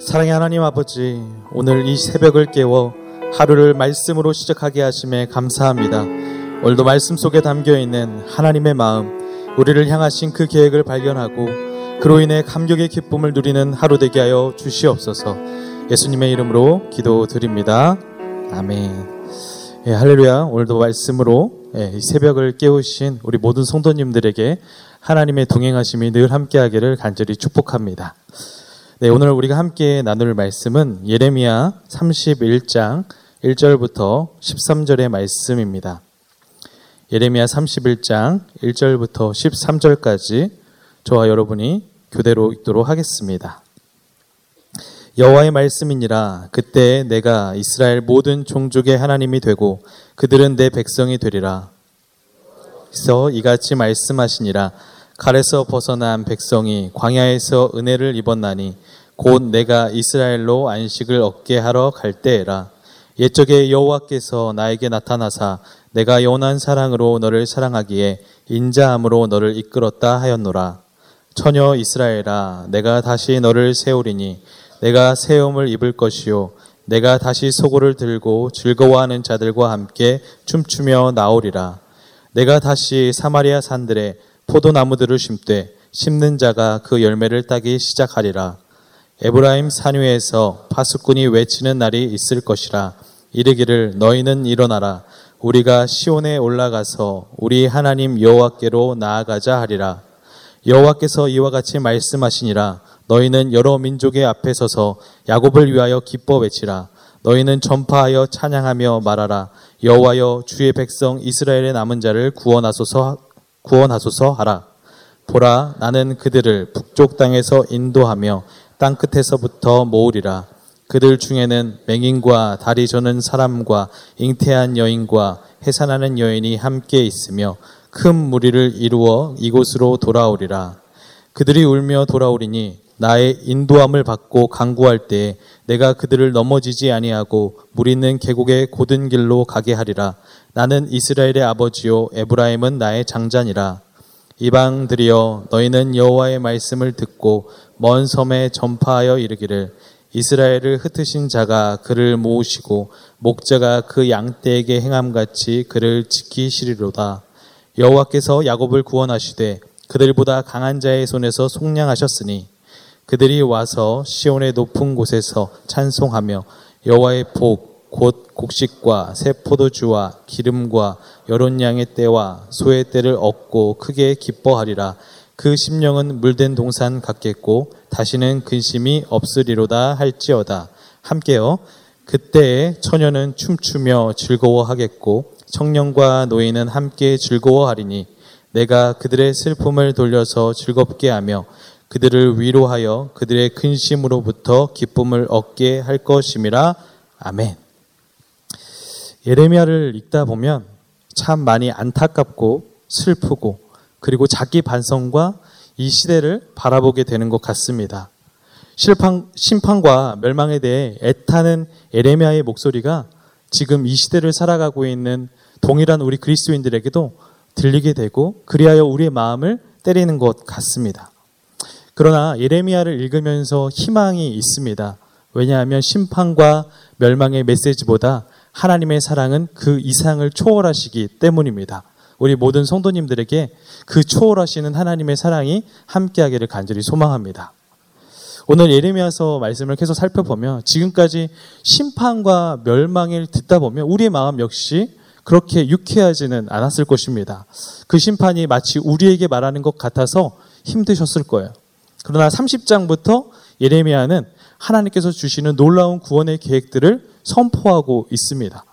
사랑의 하나님 아버지, 오늘 이 새벽을 깨워 하루를 말씀으로 시작하게 하심에 감사합니다. 오늘도 말씀 속에 담겨 있는 하나님의 마음, 우리를 향하신 그 계획을 발견하고 그로 인해 감격의 기쁨을 누리는 하루 되게 하여 주시옵소서. 예수님의 이름으로 기도드립니다. 아멘. 예, 할렐루야. 오늘도 말씀으로 예, 이 새벽을 깨우신 우리 모든 성도님들에게 하나님의 동행하심이 늘 함께하기를 간절히 축복합니다. 네, 오늘 우리가 함께 나눌 말씀은 예레미야 31장 1절부터 13절의 말씀입니다. 예레미야 31장 1절부터 13절까지 저와 여러분이 교대로 읽도록 하겠습니다. 여호와의 말씀이니라 그때 내가 이스라엘 모든 종족의 하나님이 되고 그들은 내 백성이 되리라. 그래서 이같이 말씀하시니라 칼에서 벗어난 백성이 광야에서 은혜를 입었나니 곧 내가 이스라엘로 안식을 얻게 하러 갈 때에라. 옛적에 여호와께서 나에게 나타나사 내가 연한 사랑으로 너를 사랑하기에 인자함으로 너를 이끌었다 하였노라. 처녀 이스라엘아, 내가 다시 너를 세우리니 내가 세움을 입을 것이요. 내가 다시 소고를 들고 즐거워하는 자들과 함께 춤추며 나오리라. 내가 다시 사마리아 산들에 포도나무들을 심되 심는 자가 그 열매를 따기 시작하리라. 에브라임 산 위에서 파수꾼이 외치는 날이 있을 것이라. 이르기를 너희는 일어나라. 우리가 시온에 올라가서 우리 하나님 여호와께로 나아가자 하리라. 여호와께서 이와 같이 말씀하시니라. 너희는 여러 민족의 앞에 서서 야곱을 위하여 기뻐 외치라. 너희는 전파하여 찬양하며 말하라. 여호와여 주의 백성 이스라엘의 남은 자를 구원하소서 구원하소서 하라. 보라, 나는 그들을 북쪽 땅에서 인도하며 땅 끝에서부터 모으리라. 그들 중에는 맹인과 다리 저는 사람과 잉태한 여인과 해산하는 여인이 함께 있으며 큰 무리를 이루어 이곳으로 돌아오리라. 그들이 울며 돌아오리니 나의 인도함을 받고 강구할 때에 내가 그들을 넘어지지 아니하고 물 있는 계곡의 고든 길로 가게 하리라. 나는 이스라엘의 아버지요 에브라임은 나의 장자니라. 이방들이여 너희는 여호와의 말씀을 듣고 먼 섬에 전파하여 이르기를 이스라엘을 흩으신 자가 그를 모으시고 목자가 그 양떼에게 행함 같이 그를 지키시리로다. 여호와께서 야곱을 구원하시되 그들보다 강한 자의 손에서 속량하셨으니 그들이 와서 시온의 높은 곳에서 찬송하며 여호와의 복 곧 곡식과 새 포도주와 기름과 여론 양의 때와 소의 때를 얻고 크게 기뻐하리라. 그 심령은 물된 동산 같겠고 다시는 근심이 없으리로다 할지어다. 함께요. 그때에 처녀는 춤추며 즐거워하겠고 청년과 노인은 함께 즐거워하리니 내가 그들의 슬픔을 돌려서 즐겁게 하며 그들을 위로하여 그들의 근심으로부터 기쁨을 얻게 할 것임이라. 아멘. 예레미야를 읽다 보면 참 많이 안타깝고 슬프고 그리고 자기 반성과 이 시대를 바라보게 되는 것 같습니다. 심판, 심판과 멸망에 대해 애타는 에레미야의 목소리가 지금 이 시대를 살아가고 있는 동일한 우리 그리스도인들에게도 들리게 되고 그리하여 우리의 마음을 때리는 것 같습니다. 그러나 예레미야를 읽으면서 희망이 있습니다. 왜냐하면 심판과 멸망의 메시지보다 하나님의 사랑은 그 이상을 초월하시기 때문입니다. 우리 모든 성도님들에게 그 초월하시는 하나님의 사랑이 함께하기를 간절히 소망합니다. 오늘 예레미야서 말씀을 계속 살펴보면 지금까지 심판과 멸망을 듣다 보면 우리의 마음 역시 그렇게 유쾌하지는 않았을 것입니다. 그 심판이 마치 우리에게 말하는 것 같아서 힘드셨을 거예요. 그러나 30장부터 예레미야는 하나님께서 주시는 놀라운 구원의 계획들을 선포하고 있습니다.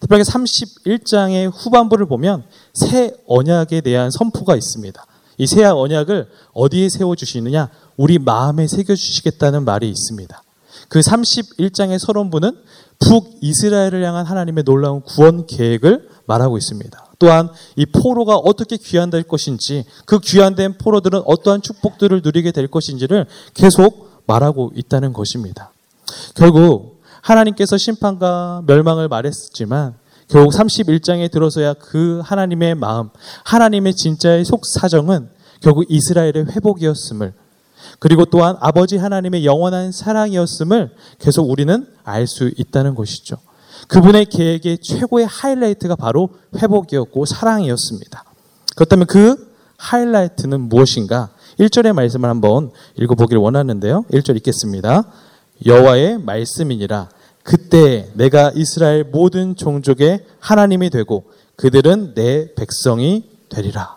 특별하게 31장의 후반부를 보면 새 언약에 대한 선포가 있습니다. 이 새 언약을 어디에 세워주시느냐? 우리 마음에 새겨주시겠다는 말이 있습니다. 그 31장의 서론부는 북이스라엘을 향한 하나님의 놀라운 구원 계획을 말하고 있습니다. 또한 이 포로가 어떻게 귀환될 것인지 그 귀환된 포로들은 어떠한 축복들을 누리게 될 것인지를 계속 말하고 있다는 것입니다. 결국 하나님께서 심판과 멸망을 말했지만 결국 31장에 들어서야 그 하나님의 마음, 하나님의 진짜의 속 사정은 결국 이스라엘의 회복이었음을 그리고 또한 아버지 하나님의 영원한 사랑이었음을 계속 우리는 알 수 있다는 것이죠. 그분의 계획의 최고의 하이라이트가 바로 회복이었고 사랑이었습니다. 그렇다면 그 하이라이트는 무엇인가? 1절의 말씀을 한번 읽어보길 원하는데요. 1절 읽겠습니다. 여호와의 말씀이니라. 그때 내가 이스라엘 모든 종족의 하나님이 되고 그들은 내 백성이 되리라.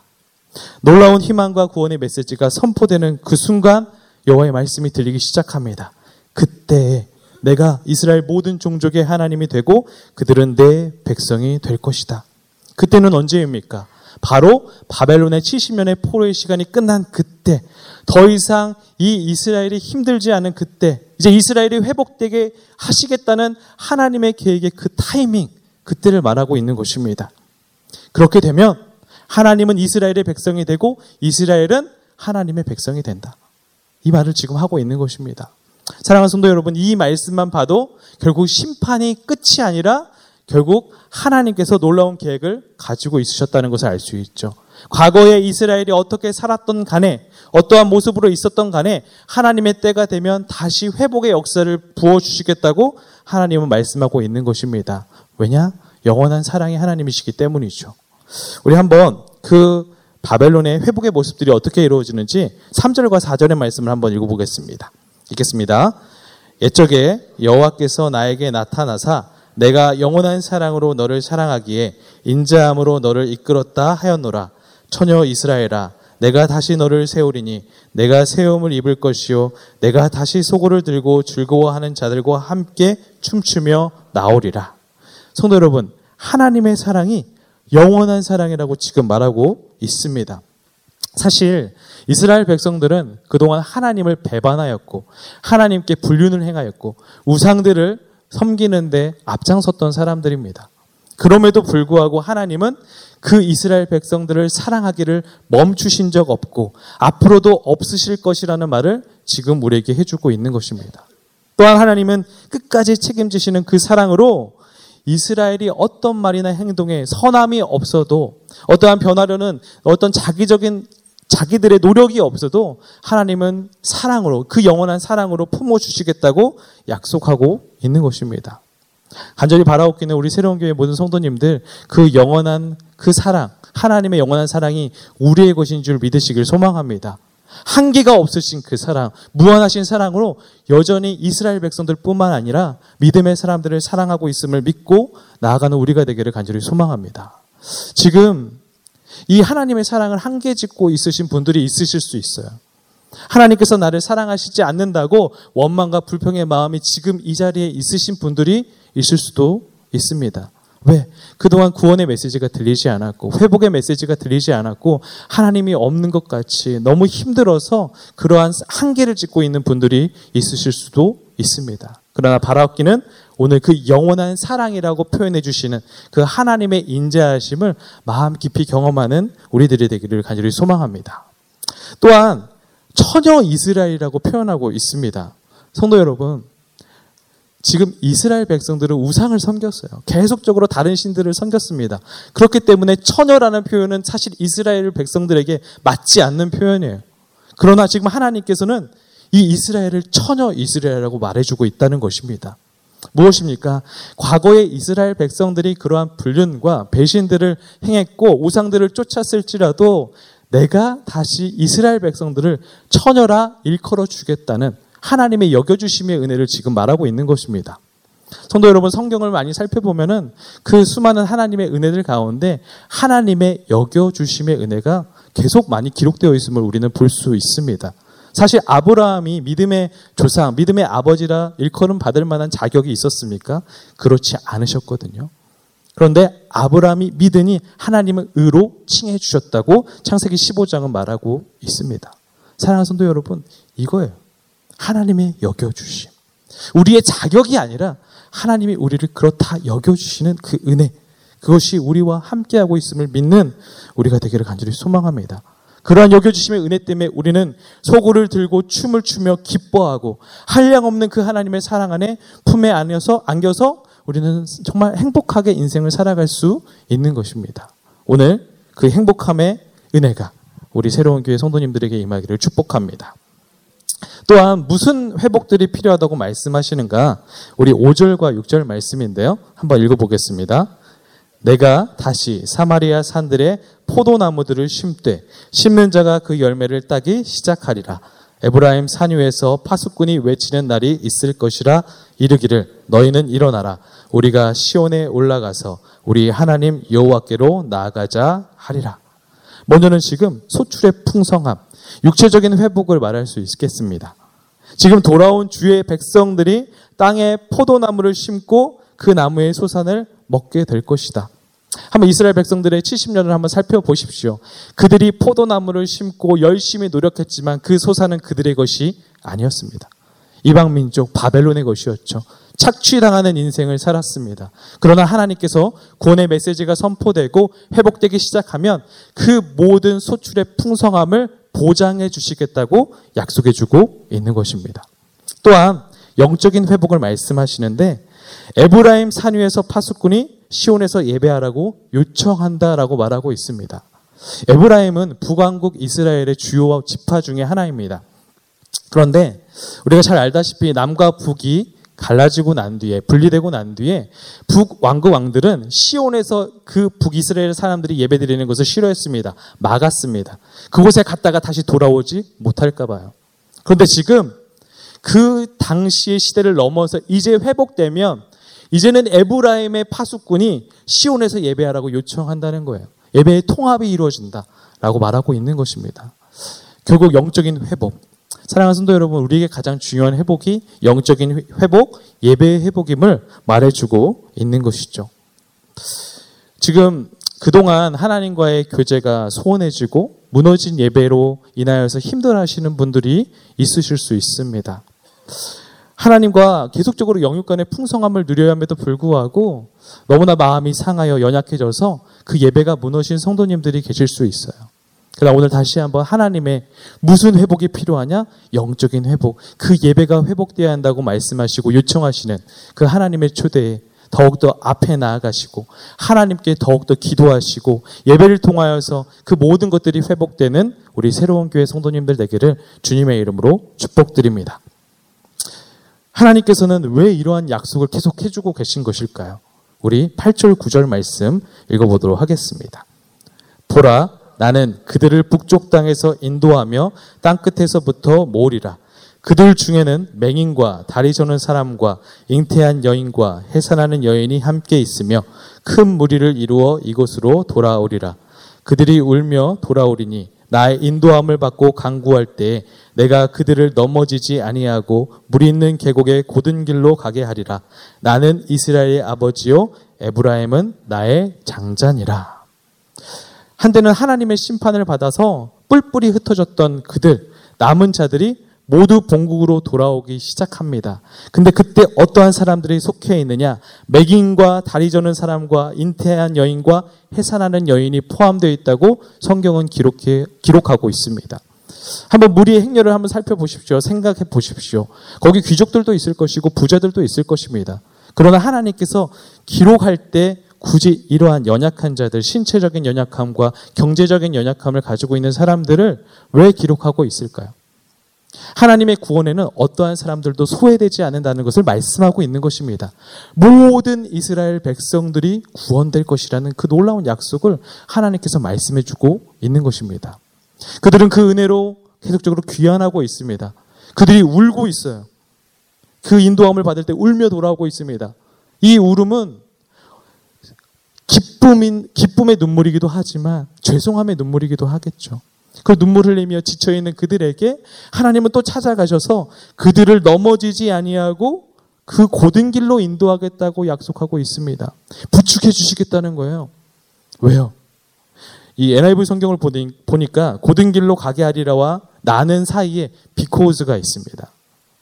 놀라운 희망과 구원의 메시지가 선포되는 그 순간 여호와의 말씀이 들리기 시작합니다. 그때 내가 이스라엘 모든 종족의 하나님이 되고 그들은 내 백성이 될 것이다. 그때는 언제입니까? 바로 바벨론의 70년의 포로의 시간이 끝난 그때, 더 이상 이 이스라엘이 힘들지 않은 그때, 이제 이스라엘이 회복되게 하시겠다는 하나님의 계획의 그 타이밍, 그때를 말하고 있는 것입니다. 그렇게 되면 하나님은 이스라엘의 백성이 되고 이스라엘은 하나님의 백성이 된다. 이 말을 지금 하고 있는 것입니다. 사랑하는 성도 여러분, 이 말씀만 봐도 결국 심판이 끝이 아니라 결국 하나님께서 놀라운 계획을 가지고 있으셨다는 것을 알 수 있죠. 과거에 이스라엘이 어떻게 살았던 간에 어떠한 모습으로 있었던 간에 하나님의 때가 되면 다시 회복의 역사를 부어주시겠다고 하나님은 말씀하고 있는 것입니다. 왜냐? 영원한 사랑이 하나님이시기 때문이죠. 우리 한번 그 바벨론의 회복의 모습들이 어떻게 이루어지는지 3절과 4절의 말씀을 한번 읽어보겠습니다. 읽겠습니다. 옛적에 여호와께서 나에게 나타나사 내가 영원한 사랑으로 너를 사랑하기에 인자함으로 너를 이끌었다 하였노라. 처녀 이스라엘아, 내가 다시 너를 세우리니 내가 세움을 입을 것이요 내가 다시 소고를 들고 즐거워하는 자들과 함께 춤추며 나오리라. 성도 여러분, 하나님의 사랑이 영원한 사랑이라고 지금 말하고 있습니다. 사실 이스라엘 백성들은 그동안 하나님을 배반하였고 하나님께 불륜을 행하였고 우상들을 섬기는데 앞장섰던 사람들입니다. 그럼에도 불구하고 하나님은 그 이스라엘 백성들을 사랑하기를 멈추신 적 없고 앞으로도 없으실 것이라는 말을 지금 우리에게 해주고 있는 것입니다. 또한 하나님은 끝까지 책임지시는 그 사랑으로 이스라엘이 어떤 말이나 행동에 선함이 없어도 어떠한 변화려는 어떤 자기적인 자기들의 노력이 없어도 하나님은 사랑으로 그 영원한 사랑으로 품어 주시겠다고 약속하고 있는 것입니다. 간절히 바라옵기는 우리 새로운 교회 모든 성도님들 그 영원한 그 사랑 하나님의 영원한 사랑이 우리의 것인 줄 믿으시길 소망합니다. 한계가 없으신 그 사랑, 무한하신 사랑으로 여전히 이스라엘 백성들 뿐만 아니라 믿음의 사람들을 사랑하고 있음을 믿고 나아가는 우리가 되기를 간절히 소망합니다. 지금 이 하나님의 사랑을 한계 짓고 있으신 분들이 있으실 수 있어요. 하나님께서 나를 사랑하시지 않는다고 원망과 불평의 마음이 지금 이 자리에 있으신 분들이 있을 수도 있습니다. 왜? 그동안 구원의 메시지가 들리지 않았고, 회복의 메시지가 들리지 않았고, 하나님이 없는 것 같이 너무 힘들어서 그러한 한계를 짓고 있는 분들이 있으실 수도 있습니다. 그러나 바라옵기는 오늘 그 영원한 사랑이라고 표현해 주시는 그 하나님의 인자하심을 마음 깊이 경험하는 우리들이 되기를 간절히 소망합니다. 또한 처녀 이스라엘이라고 표현하고 있습니다. 성도 여러분, 지금 이스라엘 백성들은 우상을 섬겼어요. 계속적으로 다른 신들을 섬겼습니다. 그렇기 때문에 처녀라는 표현은 사실 이스라엘 백성들에게 맞지 않는 표현이에요. 그러나 지금 하나님께서는 이 이스라엘을 처녀 이스라엘이라고 말해주고 있다는 것입니다. 무엇입니까? 과거의 이스라엘 백성들이 그러한 불륜과 배신들을 행했고 우상들을 쫓았을지라도 내가 다시 이스라엘 백성들을 처녀라 일컬어 주겠다는 하나님의 여겨주심의 은혜를 지금 말하고 있는 것입니다. 성도 여러분, 성경을 많이 살펴보면은 그 수많은 하나님의 은혜들 가운데 하나님의 여겨주심의 은혜가 계속 많이 기록되어 있음을 우리는 볼 수 있습니다. 사실 아브라함이 믿음의 조상, 믿음의 아버지라 일컬음 받을 만한 자격이 있었습니까? 그렇지 않으셨거든요. 그런데 아브라함이 믿으니 하나님은 의로 칭해 주셨다고 창세기 15장은 말하고 있습니다. 사랑하는 성도 여러분, 이거예요. 하나님의 여겨주심. 우리의 자격이 아니라 하나님이 우리를 그렇다 여겨주시는 그 은혜. 그것이 우리와 함께하고 있음을 믿는 우리가 되기를 간절히 소망합니다. 그러한 여겨주심의 은혜 때문에 우리는 소고를 들고 춤을 추며 기뻐하고 한량 없는 그 하나님의 사랑 안에 품에 안겨서, 안겨서 우리는 정말 행복하게 인생을 살아갈 수 있는 것입니다. 오늘 그 행복함의 은혜가 우리 새로운 교회 성도님들에게 임하기를 축복합니다. 또한 무슨 회복들이 필요하다고 말씀하시는가? 우리 5절과 6절 말씀인데요. 한번 읽어보겠습니다. 내가 다시 사마리아 산들에 포도나무들을 심되 심는 자가 그 열매를 따기 시작하리라. 에브라임 산 위에서 파수꾼이 외치는 날이 있을 것이라 이르기를 너희는 일어나라. 우리가 시온에 올라가서 우리 하나님 여호와께로 나아가자 하리라. 먼저는 지금 소출의 풍성함, 육체적인 회복을 말할 수 있겠습니다. 지금 돌아온 주의 백성들이 땅에 포도나무를 심고 그 나무의 소산을 먹게 될 것이다. 한번 이스라엘 백성들의 70년을 한번 살펴보십시오. 그들이 포도나무를 심고 열심히 노력했지만 그 소산은 그들의 것이 아니었습니다. 이방 민족 바벨론의 것이었죠. 착취당하는 인생을 살았습니다. 그러나 하나님께서 구원의 메시지가 선포되고 회복되기 시작하면 그 모든 소출의 풍성함을 보장해 주시겠다고 약속해 주고 있는 것입니다. 또한 영적인 회복을 말씀하시는데 에브라임 산 위에서 파수꾼이 시온에서 예배하라고 요청한다라고 말하고 있습니다. 에브라임은 북왕국 이스라엘의 주요 지파 중의 하나입니다. 그런데 우리가 잘 알다시피 남과 북이 갈라지고 난 뒤에 분리되고 난 뒤에 북 왕국 왕들은 시온에서 그 북이스라엘 사람들이 예배드리는 것을 싫어했습니다. 막았습니다. 그곳에 갔다가 다시 돌아오지 못할까 봐요. 그런데 지금 그 당시의 시대를 넘어서 이제 회복되면 이제는 에브라임의 파수꾼이 시온에서 예배하라고 요청한다는 거예요. 예배의 통합이 이루어진다라고 말하고 있는 것입니다. 결국 영적인 회복. 사랑하는 성도 여러분, 우리에게 가장 중요한 회복이 영적인 회복, 예배의 회복임을 말해주고 있는 것이죠. 지금 그동안 하나님과의 교제가 소원해지고 무너진 예배로 인하여서 힘들어하시는 분들이 있으실 수 있습니다. 하나님과 계속적으로 영육간의 풍성함을 누려야 함에도 불구하고 너무나 마음이 상하여 연약해져서 그 예배가 무너진 성도님들이 계실 수 있어요. 그러나 오늘 다시 한번 하나님의 무슨 회복이 필요하냐? 영적인 회복. 그 예배가 회복되어야 한다고 말씀하시고 요청하시는 그 하나님의 초대에 더욱더 앞에 나아가시고 하나님께 더욱더 기도하시고 예배를 통하여서 그 모든 것들이 회복되는 우리 새로운 교회 성도님들 되기를 주님의 이름으로 축복드립니다. 하나님께서는 왜 이러한 약속을 계속 해주고 계신 것일까요? 우리 8절, 9절 말씀 읽어보도록 하겠습니다. 보라, 나는 그들을 북쪽 땅에서 인도하며 땅 끝에서부터 모으리라. 그들 중에는 맹인과 다리 저는 사람과 잉태한 여인과 해산하는 여인이 함께 있으며 큰 무리를 이루어 이곳으로 돌아오리라. 그들이 울며 돌아오리니 나의 인도함을 받고 강구할 때 내가 그들을 넘어지지 아니하고 물 있는 계곡의 고든 길로 가게 하리라. 나는 이스라엘의 아버지요 에브라임은 나의 장자니라. 한때는 하나님의 심판을 받아서 뿔뿔이 흩어졌던 그들 남은 자들이 모두 본국으로 돌아오기 시작합니다. 근데 그때 어떠한 사람들이 속해 있느냐? 맥인과 다리 저는 사람과 인태한 여인과 해산하는 여인이 포함되어 있다고 성경은 기록해, 기록하고 있습니다. 한번 무리의 행렬을 한번 살펴보십시오. 생각해 보십시오. 거기 귀족들도 있을 것이고 부자들도 있을 것입니다. 그러나 하나님께서 기록할 때 굳이 이러한 연약한 자들, 신체적인 연약함과 경제적인 연약함을 가지고 있는 사람들을 왜 기록하고 있을까요? 하나님의 구원에는 어떠한 사람들도 소외되지 않는다는 것을 말씀하고 있는 것입니다. 모든 이스라엘 백성들이 구원될 것이라는 그 놀라운 약속을 하나님께서 말씀해 주고 있는 것입니다. 그들은 그 은혜로 계속적으로 귀환하고 있습니다. 그들이 울고 있어요. 그 인도함을 받을 때 울며 돌아오고 있습니다. 이 울음은 기쁨인, 기쁨의 눈물이기도 하지만 죄송함의 눈물이기도 하겠죠. 그 눈물을 흘리며 지쳐 있는 그들에게 하나님은 또 찾아가셔서 그들을 넘어지지 아니하고 그 고든 길로 인도하겠다고 약속하고 있습니다. 부축해 주시겠다는 거예요. 왜요? 이 NIV 성경을 보니까 고든 길로 가게 하리라와 나는 사이에 비코즈가 있습니다.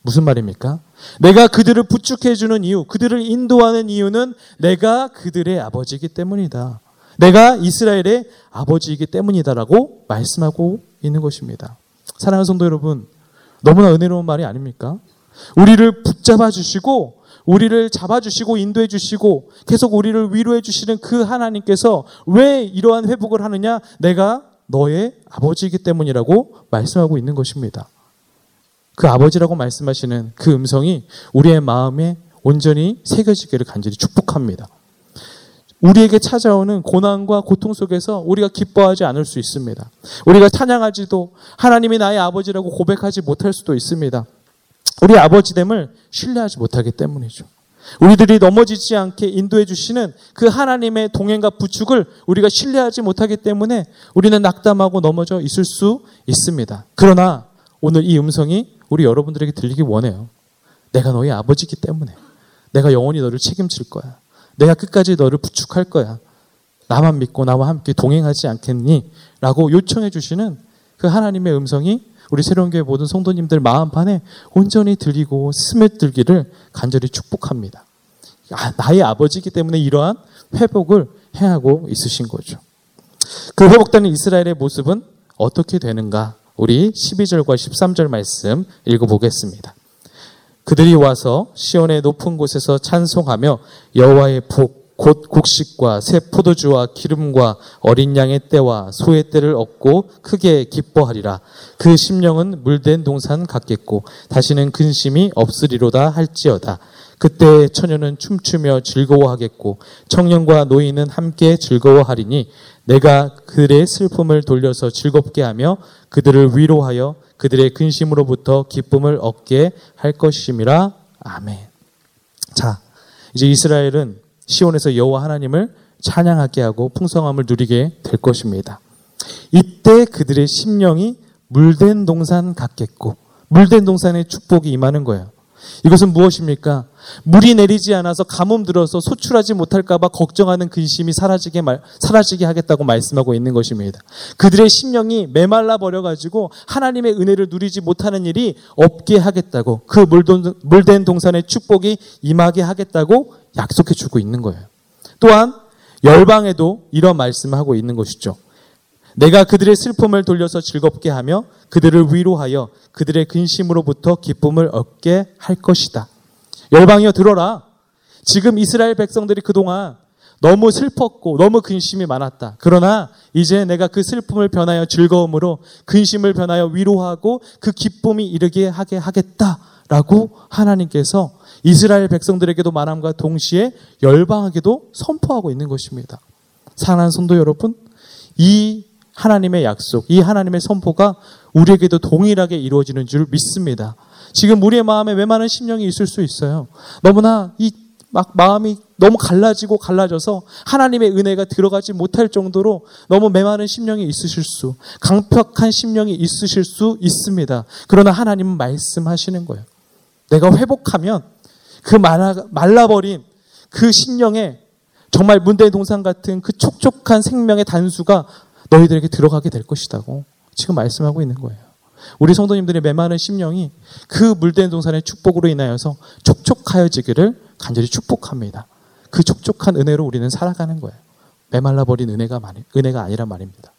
무슨 말입니까? 내가 그들을 부축해 주는 이유, 그들을 인도하는 이유는 내가 그들의 아버지이기 때문이다. 내가 이스라엘의 아버지이기 때문이다라고 말씀하고 있는 것입니다. 사랑하는 성도 여러분, 너무나 은혜로운 말이 아닙니까? 우리를 붙잡아 주시고 우리를 잡아 주시고 인도해 주시고 계속 우리를 위로해 주시는 그 하나님께서 왜 이러한 회복을 하느냐? 내가 너의 아버지이기 때문이라고 말씀하고 있는 것입니다. 그 아버지라고 말씀하시는 그 음성이 우리의 마음에 온전히 새겨지기를 간절히 축복합니다. 우리에게 찾아오는 고난과 고통 속에서 우리가 기뻐하지 않을 수 있습니다. 우리가 찬양하지도 하나님이 나의 아버지라고 고백하지 못할 수도 있습니다. 우리 아버지됨을 신뢰하지 못하기 때문이죠. 우리들이 넘어지지 않게 인도해 주시는 그 하나님의 동행과 부축을 우리가 신뢰하지 못하기 때문에 우리는 낙담하고 넘어져 있을 수 있습니다. 그러나 오늘 이 음성이 우리 여러분들에게 들리기 원해요. 내가 너희 아버지기 때문에 내가 영원히 너를 책임질 거야. 내가 끝까지 너를 부축할 거야. 나만 믿고 나와 함께 동행하지 않겠니? 라고 요청해 주시는 그 하나님의 음성이 우리 새로운 교회 모든 성도님들 마음판에 온전히 들리고 스며들기를 간절히 축복합니다. 아, 나의 아버지이기 때문에 이러한 회복을 행하고 있으신 거죠. 그 회복되는 이스라엘의 모습은 어떻게 되는가? 우리 12절과 13절 말씀 읽어보겠습니다. 그들이 와서 시온의 높은 곳에서 찬송하며 여호와의 복 곧 곡식과 새 포도주와 기름과 어린 양의 때와 소의 때를 얻고 크게 기뻐하리라. 그 심령은 물된 동산 같겠고 다시는 근심이 없으리로다 할지어다. 그때 처녀는 춤추며 즐거워하겠고 청년과 노인은 함께 즐거워하리니 내가 그들의 슬픔을 돌려서 즐겁게 하며 그들을 위로하여 그들의 근심으로부터 기쁨을 얻게 할 것임이라. 아멘. 자, 이제 이스라엘은 시온에서 여호와 하나님을 찬양하게 하고 풍성함을 누리게 될 것입니다. 이때 그들의 심령이 물된 동산 같겠고 물된 동산의 축복이 임하는 거예요. 이것은 무엇입니까? 물이 내리지 않아서 가뭄 들어서 소출하지 못할까봐 걱정하는 근심이 사라지게 말, 사라지게 하겠다고 말씀하고 있는 것입니다. 그들의 심령이 메말라 버려가지고 하나님의 은혜를 누리지 못하는 일이 없게 하겠다고 그 물돈, 물된 동산의 축복이 임하게 하겠다고 약속해 주고 있는 거예요. 또한 열방에도 이런 말씀을 하고 있는 것이죠. 내가 그들의 슬픔을 돌려서 즐겁게 하며 그들을 위로하여 그들의 근심으로부터 기쁨을 얻게 할 것이다. 열방이여 들어라. 지금 이스라엘 백성들이 그동안 너무 슬펐고 너무 근심이 많았다. 그러나 이제 내가 그 슬픔을 변하여 즐거움으로 근심을 변하여 위로하고 그 기쁨이 이르게 하게 하겠다라고 하나님께서 이스라엘 백성들에게도 말함과 동시에 열방에게도 선포하고 있는 것입니다. 사랑하는 성도 여러분, 이 하나님의 약속, 이 하나님의 선포가 우리에게도 동일하게 이루어지는 줄 믿습니다. 지금 우리의 마음에 웬만한 심령이 있을 수 있어요. 너무나 이 막 마음이 너무 갈라지고 갈라져서 하나님의 은혜가 들어가지 못할 정도로 너무 메마른 심령이 있으실 수, 강력한 심령이 있으실 수 있습니다. 그러나 하나님은 말씀하시는 거예요. 내가 회복하면 그 말라, 말라버린 그 심령에 정말 문대 동산 같은 그 촉촉한 생명의 단수가 너희들에게 들어가게 될 것이다고 지금 말씀하고 있는 거예요. 우리 성도님들의 메마른 심령이 그 물된 동산의 축복으로 인하여서 촉촉하여지기를 간절히 축복합니다. 그 촉촉한 은혜로 우리는 살아가는 거예요. 메말라 버린 은혜가, 은혜가 아니란 말입니다.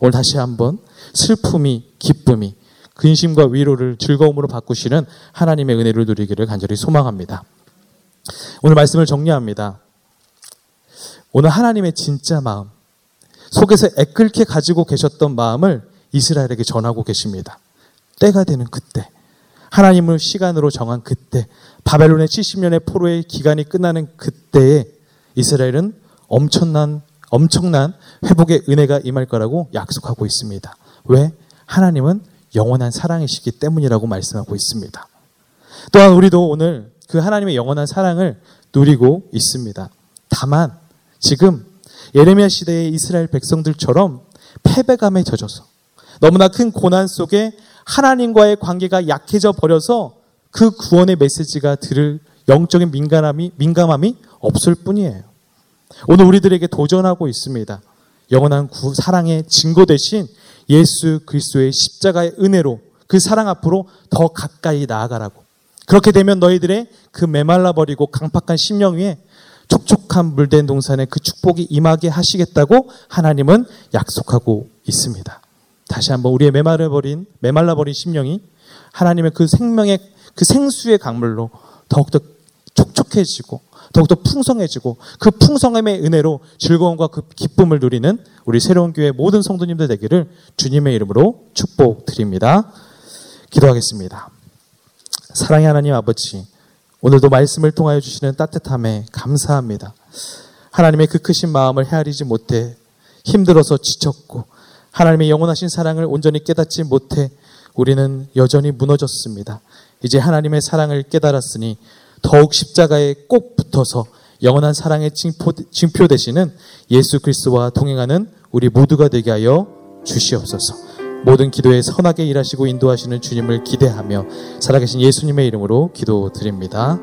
오늘 다시 한번 슬픔이, 기쁨이, 근심과 위로를 즐거움으로 바꾸시는 하나님의 은혜를 누리기를 간절히 소망합니다. 오늘 말씀을 정리합니다. 오늘 하나님의 진짜 마음, 속에서 애끓게 가지고 계셨던 마음을 이스라엘에게 전하고 계십니다. 때가 되는 그때, 하나님을 시간으로 정한 그때, 바벨론의 70년의 포로의 기간이 끝나는 그때에 이스라엘은 엄청난 엄청난 회복의 은혜가 임할 거라고 약속하고 있습니다. 왜? 하나님은 영원한 사랑이시기 때문이라고 말씀하고 있습니다. 또한 우리도 오늘 그 하나님의 영원한 사랑을 누리고 있습니다. 다만 지금 예레미야 시대의 이스라엘 백성들처럼 패배감에 젖어서 너무나 큰 고난 속에 하나님과의 관계가 약해져 버려서 그 구원의 메시지가 들을 영적인 민감함이, 민감함이 없을 뿐이에요. 오늘 우리들에게 도전하고 있습니다. 영원한 구, 사랑의 증거 대신 예수 그리스도의 십자가의 은혜로 그 사랑 앞으로 더 가까이 나아가라고. 그렇게 되면 너희들의 그 메말라 버리고 강팍한 심령 위에 촉촉한 물된 동산에 그 축복이 임하게 하시겠다고 하나님은 약속하고 있습니다. 다시 한번 우리의 메말라 버린 메말라 버린 심령이 하나님의 그 생명의 그 생수의 강물로 더욱더 촉촉해지고 더욱더 풍성해지고 그 풍성함의 은혜로 즐거움과 그 기쁨을 누리는 우리 새로운 교회 모든 성도님들 되기를 주님의 이름으로 축복드립니다. 기도하겠습니다. 사랑의 하나님 아버지, 오늘도 말씀을 통하여 주시는 따뜻함에 감사합니다. 하나님의 그 크신 마음을 헤아리지 못해 힘들어서 지쳤고 하나님의 영원하신 사랑을 온전히 깨닫지 못해 우리는 여전히 무너졌습니다. 이제 하나님의 사랑을 깨달았으니 더욱 십자가에 꼭 붙어서 영원한 사랑의 징표, 징표 되시는 예수 그리스도와 동행하는 우리 모두가 되게 하여 주시옵소서. 모든 기도에 선하게 일하시고 인도하시는 주님을 기대하며 살아계신 예수님의 이름으로 기도드립니다.